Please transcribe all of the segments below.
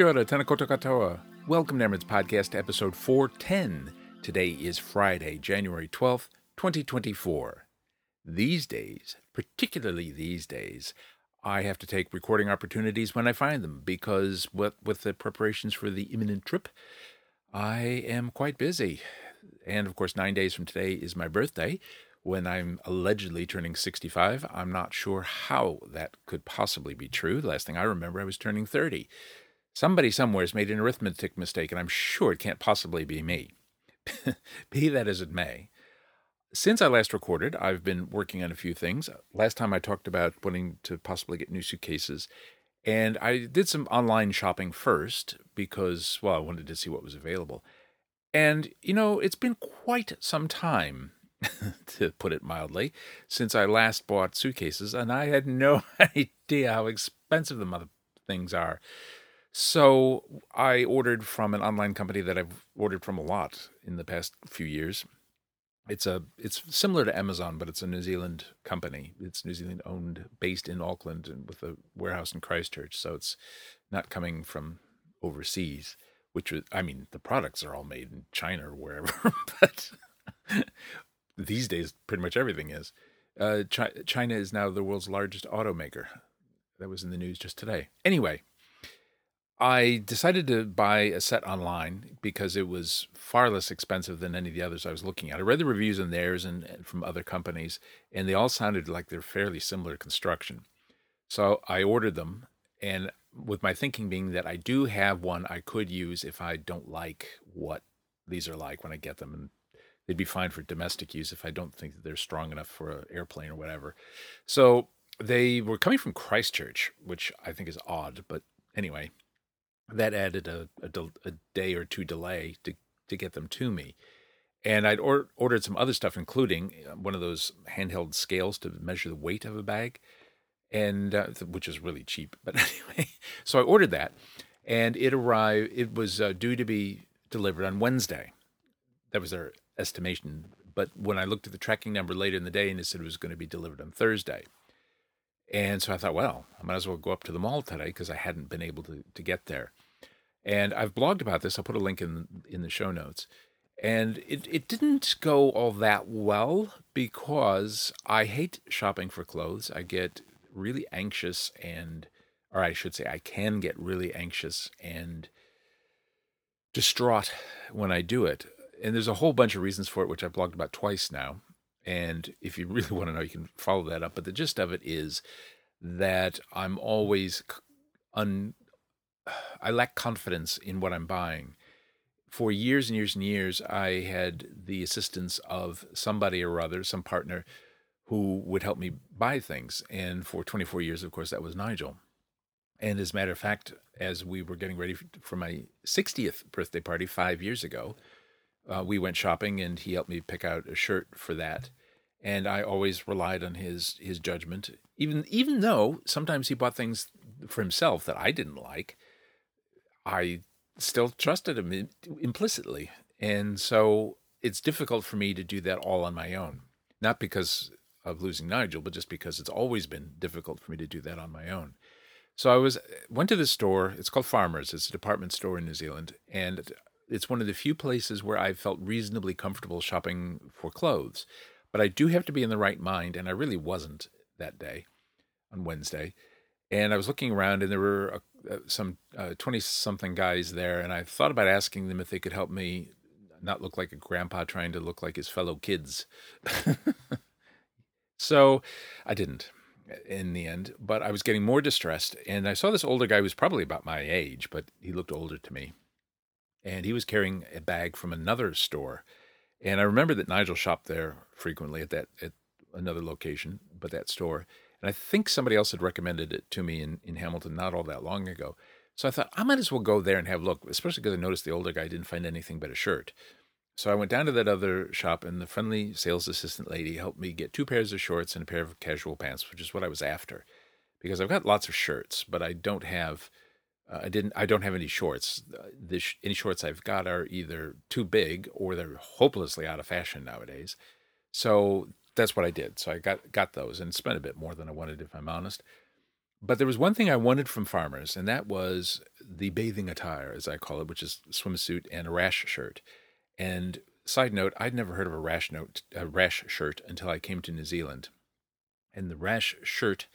Kia ora, tena koutou katoa. Welcome to AmeriNZ Podcast, episode 410. Today is Friday, January 12th, 2024. These days, particularly these days, I have to take recording opportunities when I find them because with, with the preparations for the imminent trip, I am quite busy. And of course, nine days from today is my birthday when I'm allegedly turning 65. I'm not sure how that could possibly be true. The last thing I remember, I was turning 30. Somebody somewhere has made an arithmetic mistake, and I'm sure it can't possibly be me. be that as it may, since I last recorded, I've been working on a few things. Last time I talked about wanting to possibly get new suitcases, and I did some online shopping first because, well, I wanted to see what was available. And, you know, it's been quite some time, to put it mildly, since I last bought suitcases, and I had no idea how expensive the mother things are. So I ordered from an online company that I've ordered from a lot in the past few years. It's a it's similar to Amazon, but it's a New Zealand company. It's New Zealand owned, based in Auckland, and with a warehouse in Christchurch. So it's not coming from overseas. Which was, I mean, the products are all made in China or wherever, but these days, pretty much everything is. Uh, China is now the world's largest automaker. That was in the news just today. Anyway, I decided to buy a set online because it was far less expensive than any of the others I was looking at. I read the reviews on theirs and, and from other companies, and they all sounded like they're fairly similar construction. So I ordered them, and with my thinking being that I do have one I could use if I don't like what these are like when I get them, and they'd be fine for domestic use if I don't think that they're strong enough for an airplane or whatever. So they were coming from Christchurch, which I think is odd, but anyway, that added a, a, a, day or two delay to, to get them to me. And I'd or, ordered some other stuff, including uh, one of those handheld scales to measure the weight of a bag, and uh, which is really cheap. But anyway, so I ordered that, and it arrived. It was uh, due to be delivered on Wednesday. That was their estimation. But when I looked at the tracking number later in the day, and it said it was going to be delivered on Thursday. And so I thought, well, I might as well go up to the mall today because I hadn't been able to, to get there. And I've blogged about this. I'll put a link in in the show notes. And it, it didn't go all that well because I hate shopping for clothes. I get really anxious and or I should say I can get really anxious and distraught when I do it. And there's a whole bunch of reasons for it, which I've blogged about twice now. And if you really want to know, you can follow that up. But the gist of it is that I'm always un, I lack confidence in what I'm buying. For years and years and years, I had the assistance of somebody or other, some partner, who would help me buy things. And for 24 years, of course, that was Nigel. And as a matter of fact, as we were getting ready for my 60th birthday party five years ago, uh, we went shopping and he helped me pick out a shirt for that. And I always relied on his his judgment, even even though sometimes he bought things for himself that I didn't like. I still trusted him implicitly. And so it's difficult for me to do that all on my own. Not because of losing Nigel, but just because it's always been difficult for me to do that on my own. So I was went to this store. It's called Farmers. It's a department store in New Zealand, and it's one of the few places where I felt reasonably comfortable shopping for clothes. But I do have to be in the right mind, and I really wasn't that day on Wednesday. And I was looking around, and there were uh, some 20 uh, something guys there. And I thought about asking them if they could help me not look like a grandpa trying to look like his fellow kids. so I didn't in the end, but I was getting more distressed. And I saw this older guy who was probably about my age, but he looked older to me. And he was carrying a bag from another store. And I remember that Nigel shopped there frequently at that at another location, but that store. And I think somebody else had recommended it to me in, in Hamilton not all that long ago. So I thought I might as well go there and have a look, especially because I noticed the older guy didn't find anything but a shirt. So I went down to that other shop, and the friendly sales assistant lady helped me get two pairs of shorts and a pair of casual pants, which is what I was after, because I've got lots of shirts, but I don't have, uh, I didn't, I don't have any shorts. Uh, the sh- any shorts I've got are either too big or they're hopelessly out of fashion nowadays. So that's what I did. So I got got those and spent a bit more than I wanted, if I'm honest. But there was one thing I wanted from farmers, and that was the bathing attire, as I call it, which is swimsuit and a rash shirt. And side note, I'd never heard of a rash note, a rash shirt until I came to New Zealand. And the rash shirt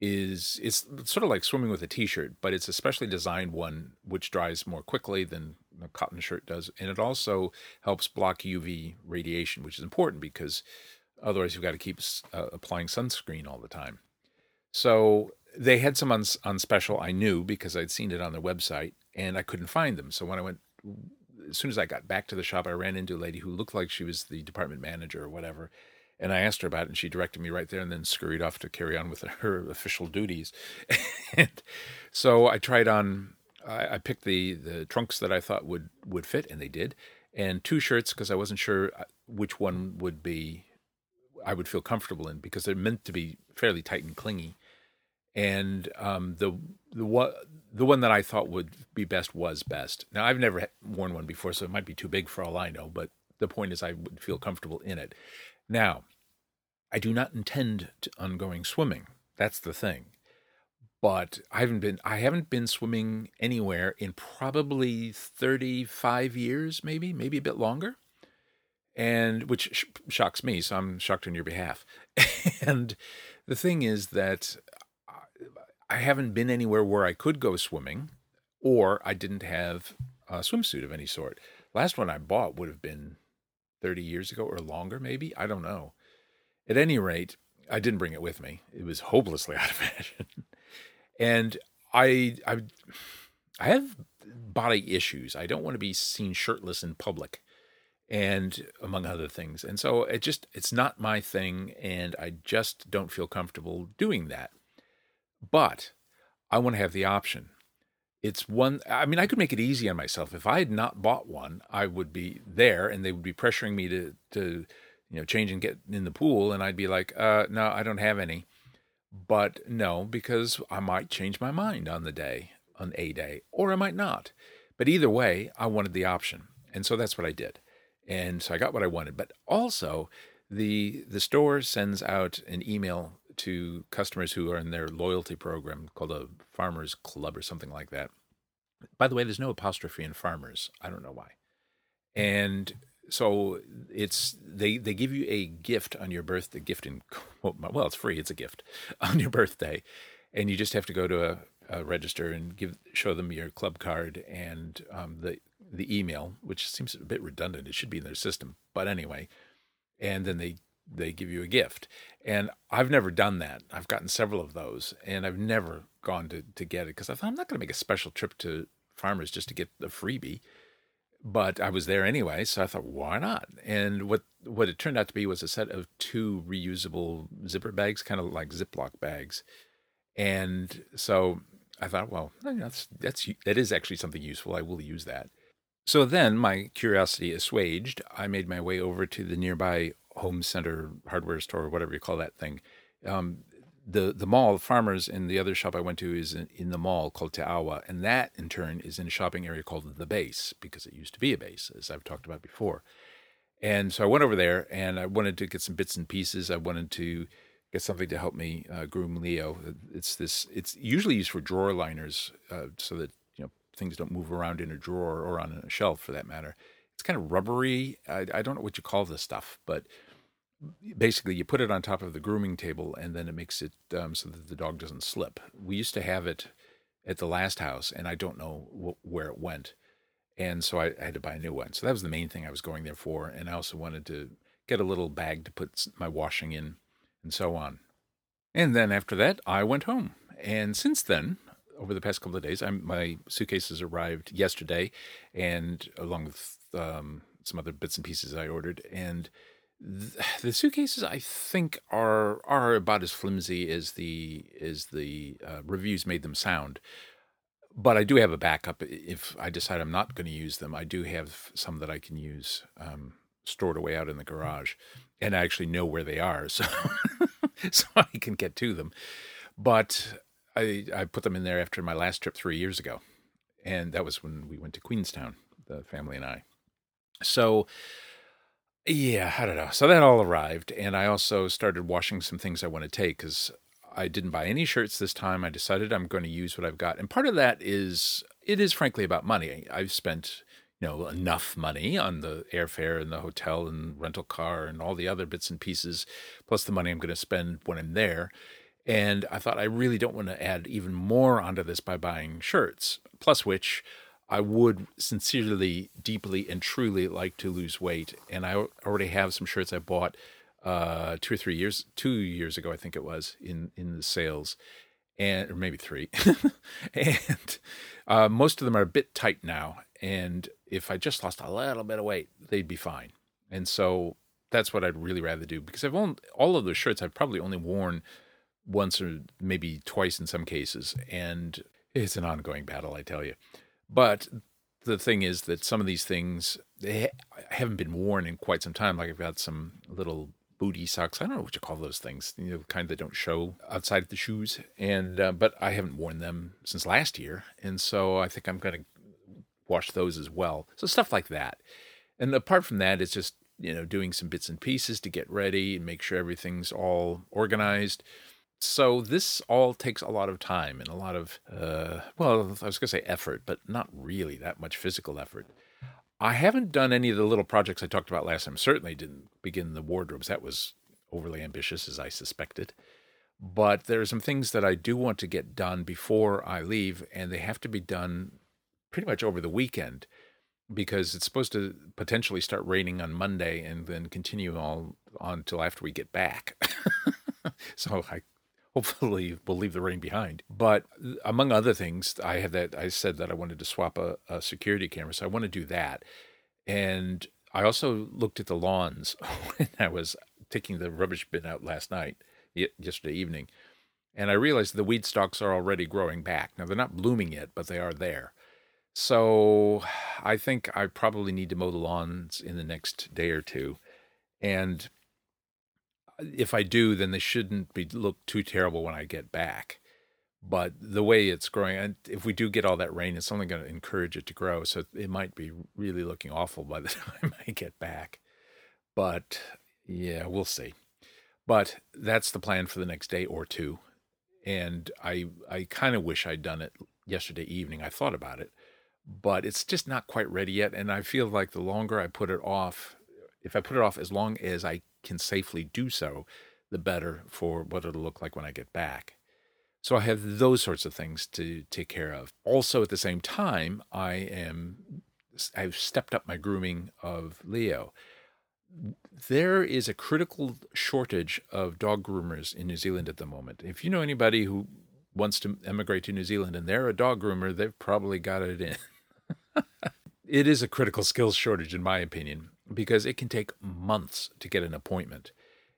is it's sort of like swimming with a t-shirt, but it's a specially designed one which dries more quickly than a cotton shirt does, and it also helps block UV radiation, which is important because otherwise you've got to keep uh, applying sunscreen all the time. So they had some on, on special. I knew because I'd seen it on their website, and I couldn't find them. So when I went, as soon as I got back to the shop, I ran into a lady who looked like she was the department manager or whatever. And I asked her about it, and she directed me right there, and then scurried off to carry on with her official duties. and so I tried on. I, I picked the the trunks that I thought would would fit, and they did, and two shirts because I wasn't sure uh, which one would be I would feel comfortable in because they're meant to be fairly tight and clingy and um, the the one the one that I thought would be best was best. Now I've never worn one before, so it might be too big for all I know. But the point is, I would feel comfortable in it. Now, I do not intend to, on going swimming. That's the thing. But I haven't been I haven't been swimming anywhere in probably thirty five years, maybe maybe a bit longer, and which sh- shocks me. So I'm shocked on your behalf. and the thing is that I haven't been anywhere where I could go swimming, or I didn't have a swimsuit of any sort. Last one I bought would have been 30 years ago or longer, maybe. I don't know. At any rate, I didn't bring it with me. It was hopelessly out of fashion. and I, I, I have body issues. I don't want to be seen shirtless in public and among other things. And so it just it's not my thing and I just don't feel comfortable doing that. But I want to have the option. It's one, I mean, I could make it easy on myself. If I had not bought one, I would be there and they would be pressuring me to, to you know, change and get in the pool. And I'd be like, uh, no, I don't have any. But no, because I might change my mind on the day, on a day, or I might not. But either way, I wanted the option. And so that's what I did. And so I got what I wanted. But also, the the store sends out an email to customers who are in their loyalty program called a Farmers Club or something like that. By the way, there's no apostrophe in farmers. I don't know why. And so it's they they give you a gift on your birthday gift in well it's free it's a gift on your birthday and you just have to go to a, register and give show them your club card and um, the the email which seems a bit redundant it should be in their system but anyway and then they they give you a gift. And I've never done that. I've gotten several of those, and I've never gone to, to get it because I thought I'm not going to make a special trip to farmers just to get the freebie. But I was there anyway, so I thought, why not? And what what it turned out to be was a set of two reusable zipper bags, kind of like Ziploc bags. And so I thought, well, that's that's that is actually something useful. I will use that. So then, my curiosity assuaged, I made my way over to the nearby home center hardware store, or whatever you call that thing. Um, the the mall, the Farmers, and the other shop I went to is in, in, the mall called Te Awa, and that in turn is in a shopping area called the Base because it used to be a base, as I've talked about before. And so I went over there, and I wanted to get some bits and pieces. I wanted to get something to help me uh, groom Leo. It's this. It's usually used for drawer liners, uh, so that things don't move around in a drawer or on a shelf, for that matter. It's kind of rubbery. I, I don't know what you call this stuff, but basically you put it on top of the grooming table and then it makes it um, so that the dog doesn't slip. We used to have it at the last house and I don't know wh- where it went. And so I, I, had to buy a new one. So that was the main thing I was going there for. And I also wanted to get a little bag to put my washing in and so on. And then after that, I went home. And since then, over the past couple of days, I'm, my suitcases arrived yesterday and along with um, some other bits and pieces I ordered. And the suitcases I think are are about as flimsy as the as the uh, reviews made them sound. But I do have a backup if I decide I'm not going to use them. I do have some that I can use um, stored away out in the garage, and I actually know where they are, so so I can get to them. But I I put them in there after my last trip three years ago, and that was when we went to Queenstown, the family and I. So yeah, I don't know. So that all arrived, and I also started washing some things I want to take because I didn't buy any shirts this time. I decided I'm going to use what I've got. And part of that is, it is frankly about money. I've spent you know enough money on the airfare and the hotel and rental car and all the other bits and pieces plus the money i'm going to spend when i'm there and i thought i really don't want to add even more onto this by buying shirts plus which i would sincerely deeply and truly like to lose weight and i already have some shirts i bought uh, two or three years, two years ago, I think it was in in the sales, and or maybe three, and uh, most of them are a bit tight now. And if I just lost a little bit of weight, they'd be fine. And so that's what I'd really rather do because I've owned all of those shirts. I've probably only worn once or maybe twice in some cases, and it's an ongoing battle, I tell you. But the thing is that some of these things they haven't been worn in quite some time. Like I've got some little booty socks. I don't know what you call those things. You know, kind that don't show outside of the shoes. And uh, but I haven't worn them since last year, and so I think I'm going to wash those as well. So stuff like that. And apart from that, it's just you know doing some bits and pieces to get ready and make sure everything's all organized. So this all takes a lot of time and a lot of uh, well, I was going to say effort, but not really that much physical effort. I haven't done any of the little projects I talked about last time. Certainly didn't begin the wardrobes. That was overly ambitious, as I suspected. But there are some things that I do want to get done before I leave, and they have to be done pretty much over the weekend because it's supposed to potentially start raining on Monday and then continue all on until after we get back. so I hopefully we'll leave the rain behind. But uh, among other things, I had that I said that I wanted to swap a, a security camera, so I want to do that. And I also looked at the lawns when I was taking the rubbish bin out last night, yesterday evening, and I realized the weed stalks are already growing back. Now they're not blooming yet, but they are there. So I think I probably need to mow the lawns in the next day or two. And if I do, then they shouldn't be look too terrible when I get back. But the way it's growing, and if we do get all that rain, it's only going to encourage it to grow. So it might be really looking awful by the time I get back. But yeah, we'll see. But that's the plan for the next day or two. And I I kind of wish I'd done it yesterday evening. I thought about it, but it's just not quite ready yet. And I feel like the longer I put it off, if I put it off as long as I can safely do so, the better for what it'll look like when I get back. So I have those sorts of things to take care of. Also, at the same time, I am I've stepped up my grooming of Leo. There is a critical shortage of dog groomers in New Zealand at the moment. If you know anybody who wants to emigrate to New Zealand and they're a dog groomer, they've probably got it in. it is a critical skills shortage, in my opinion because it can take months to get an appointment.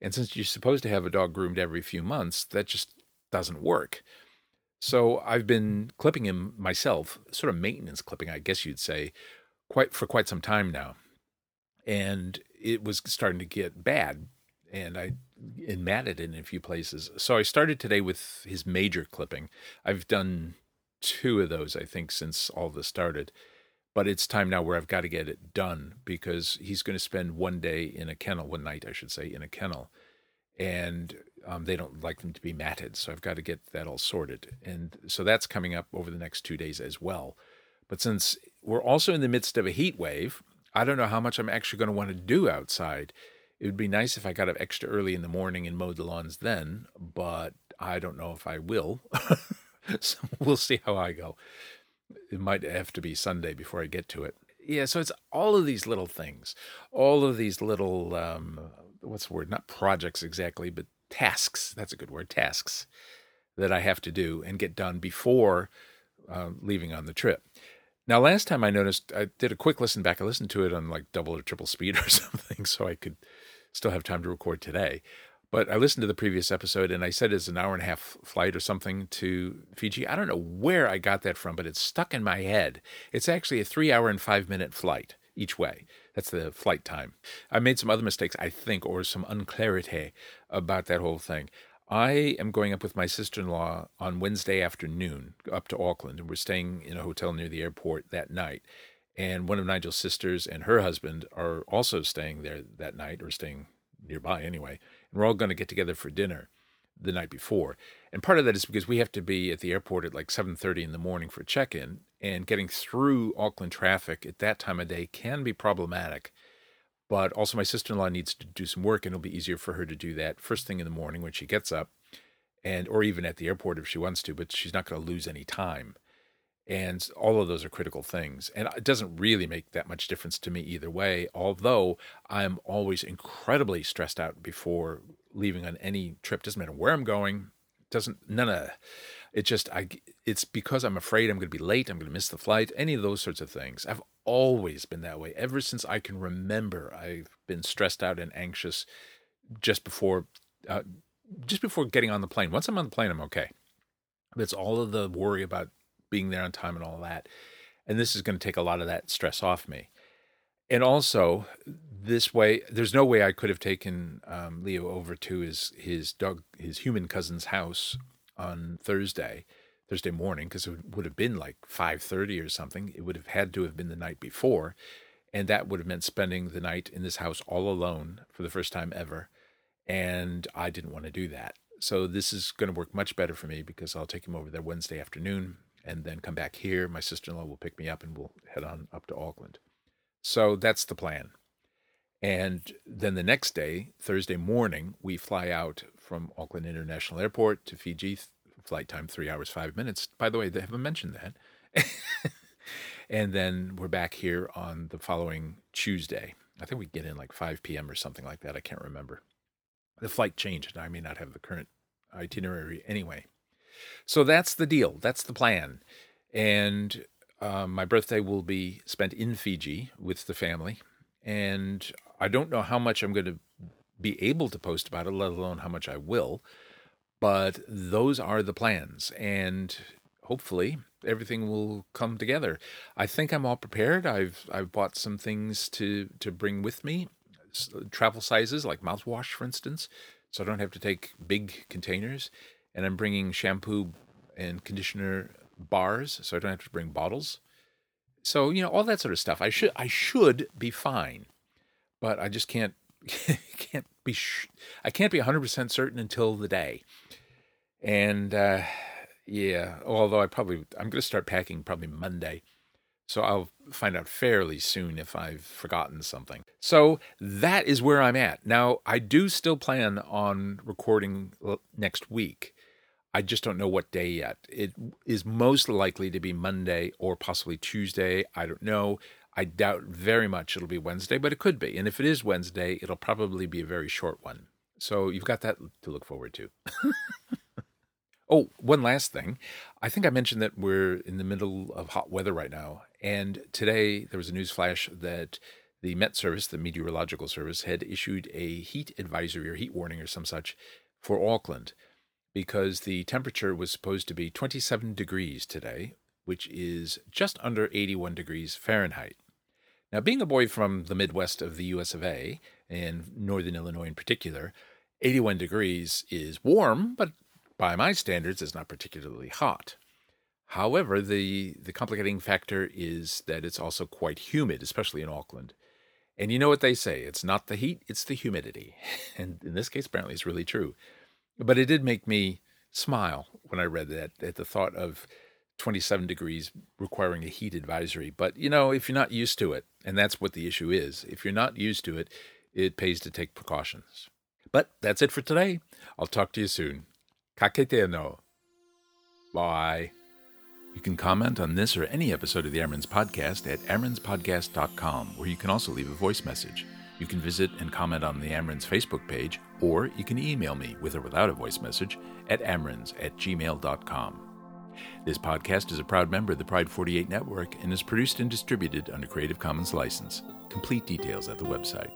And since you're supposed to have a dog groomed every few months, that just doesn't work. So I've been clipping him myself, sort of maintenance clipping, I guess you'd say, quite for quite some time now. And it was starting to get bad, and I and matted in a few places. So I started today with his major clipping. I've done two of those, I think, since all this started but it's time now where I've got to get it done because he's going to spend one day in a kennel, one night, I should say, in a kennel. And um, they don't like them to be matted. So I've got to get that all sorted. And so that's coming up over the next two days as well. But since we're also in the midst of a heat wave, I don't know how much I'm actually going to want to do outside. It would be nice if I got up extra early in the morning and mowed the lawns then, but I don't know if I will. so we'll see how I go it might have to be Sunday before I get to it. Yeah, so it's all of these little things, all of these little um, what's the word? Not projects exactly, but tasks. That's a good word. Tasks that I have to do and get done before uh, leaving on the trip. Now, last time I noticed, I did a quick listen back. I listened to it on like double or triple speed or something, so I could still have time to record today. But I listened to the previous episode and I said it's an hour and a half flight or something to Fiji. I don't know where I got that from, but it's stuck in my head. It's actually a three hour and five minute flight each way. That's the flight time. I made some other mistakes, I think, or some unclarity about that whole thing. I am going up with my sister in law on Wednesday afternoon up to Auckland, and we're staying in a hotel near the airport that night. And one of Nigel's sisters and her husband are also staying there that night, or staying nearby anyway and we're all going to get together for dinner. the night before. And part of that is because we have to be at the airport at like 7:30 in the morning for check-in and getting through Auckland traffic at that time of day can be problematic. But also my sister-in-law needs to do some work and it'll be easier for her to do that first thing in the morning when she gets up and or even at the airport if she wants to, but she's not going to lose any time. And all of those are critical things. And it doesn't really make that much difference to me either way, although I'm always incredibly stressed out before leaving on any trip. Doesn't matter where I'm going. Doesn't none of it just I it's because I'm afraid I'm going to be late, I'm going to miss the flight, any of those sorts of things. I've always been that way ever since I can remember. I've been stressed out and anxious just before uh, just before getting on the plane. Once I'm on the plane, I'm okay. It's all of the worry about being there on time and all that. And this is going to take a lot of that stress off me. And also, this way, there's no way I could have taken um, Leo over to his his dog, his human cousin's house on Thursday, Thursday morning, because it would have been like five thirty or something. It would have had to have been the night before, and that would have meant spending the night in this house all alone for the first time ever. And I didn't want to do that. So this is going to work much better for me because I'll take him over there Wednesday afternoon and then come back here. My sister in law will pick me up and we'll head on up to Auckland. So that's the plan. And then the next day, Thursday morning, we fly out from Auckland International Airport to Fiji. Flight time three hours, five minutes. By the way, they haven't mentioned that. and then we're back here on the following Tuesday. I think we get in like 5 p.m. or something like that. I can't remember. The flight changed. I may not have the current itinerary anyway. So that's the deal. That's the plan. And uh, my birthday will be spent in Fiji with the family. And I don't know how much I'm going to be able to post about it, let alone how much I will. But those are the plans. And hopefully everything will come together. I think I'm all prepared. I've I've bought some things to to bring with me, travel sizes like mouthwash, for instance, so I don't have to take big containers and I'm bringing shampoo and conditioner bars, so I don't have to bring bottles. So you know all that sort of stuff. I should I should be fine, but I just can't can't be sh- I can't be 100 percent certain until the day. And uh, yeah, although I probably I'm going to start packing probably Monday. So I'll find out fairly soon if I've forgotten something. So that is where I'm at. Now, I do still plan on recording next week. I just don't know what day yet. It is most likely to be Monday or possibly Tuesday. I don't know. I doubt very much it'll be Wednesday, but it could be. And if it is Wednesday, it'll probably be a very short one. So you've got that to look forward to. oh, one last thing. I think I mentioned that we're in the middle of hot weather right now. And today there was a news flash that the Met Service, the Meteorological Service, had issued a heat advisory or heat warning or some such for Auckland because the temperature was supposed to be 27 degrees today, which is just under 81 degrees Fahrenheit. Now, being a boy from the Midwest of the US of A, and Northern Illinois in particular, 81 degrees is warm, but by my standards, it's not particularly hot. However, the, the complicating factor is that it's also quite humid, especially in Auckland. And you know what they say it's not the heat, it's the humidity. And in this case, apparently, it's really true. But it did make me smile when I read that at the thought of 27 degrees requiring a heat advisory. But, you know, if you're not used to it, and that's what the issue is, if you're not used to it, it pays to take precautions. But that's it for today. I'll talk to you soon. Ka kite anō. Bye. You can comment on this or any episode of the AmeriNZ Podcast at amronspodcast.com, where you can also leave a voice message. You can visit and comment on the AmeriNZ Facebook page, or you can email me with or without a voice message at amerinz at gmail.com. This podcast is a proud member of the Pride 48 network and is produced and distributed under Creative Commons license. Complete details at the website.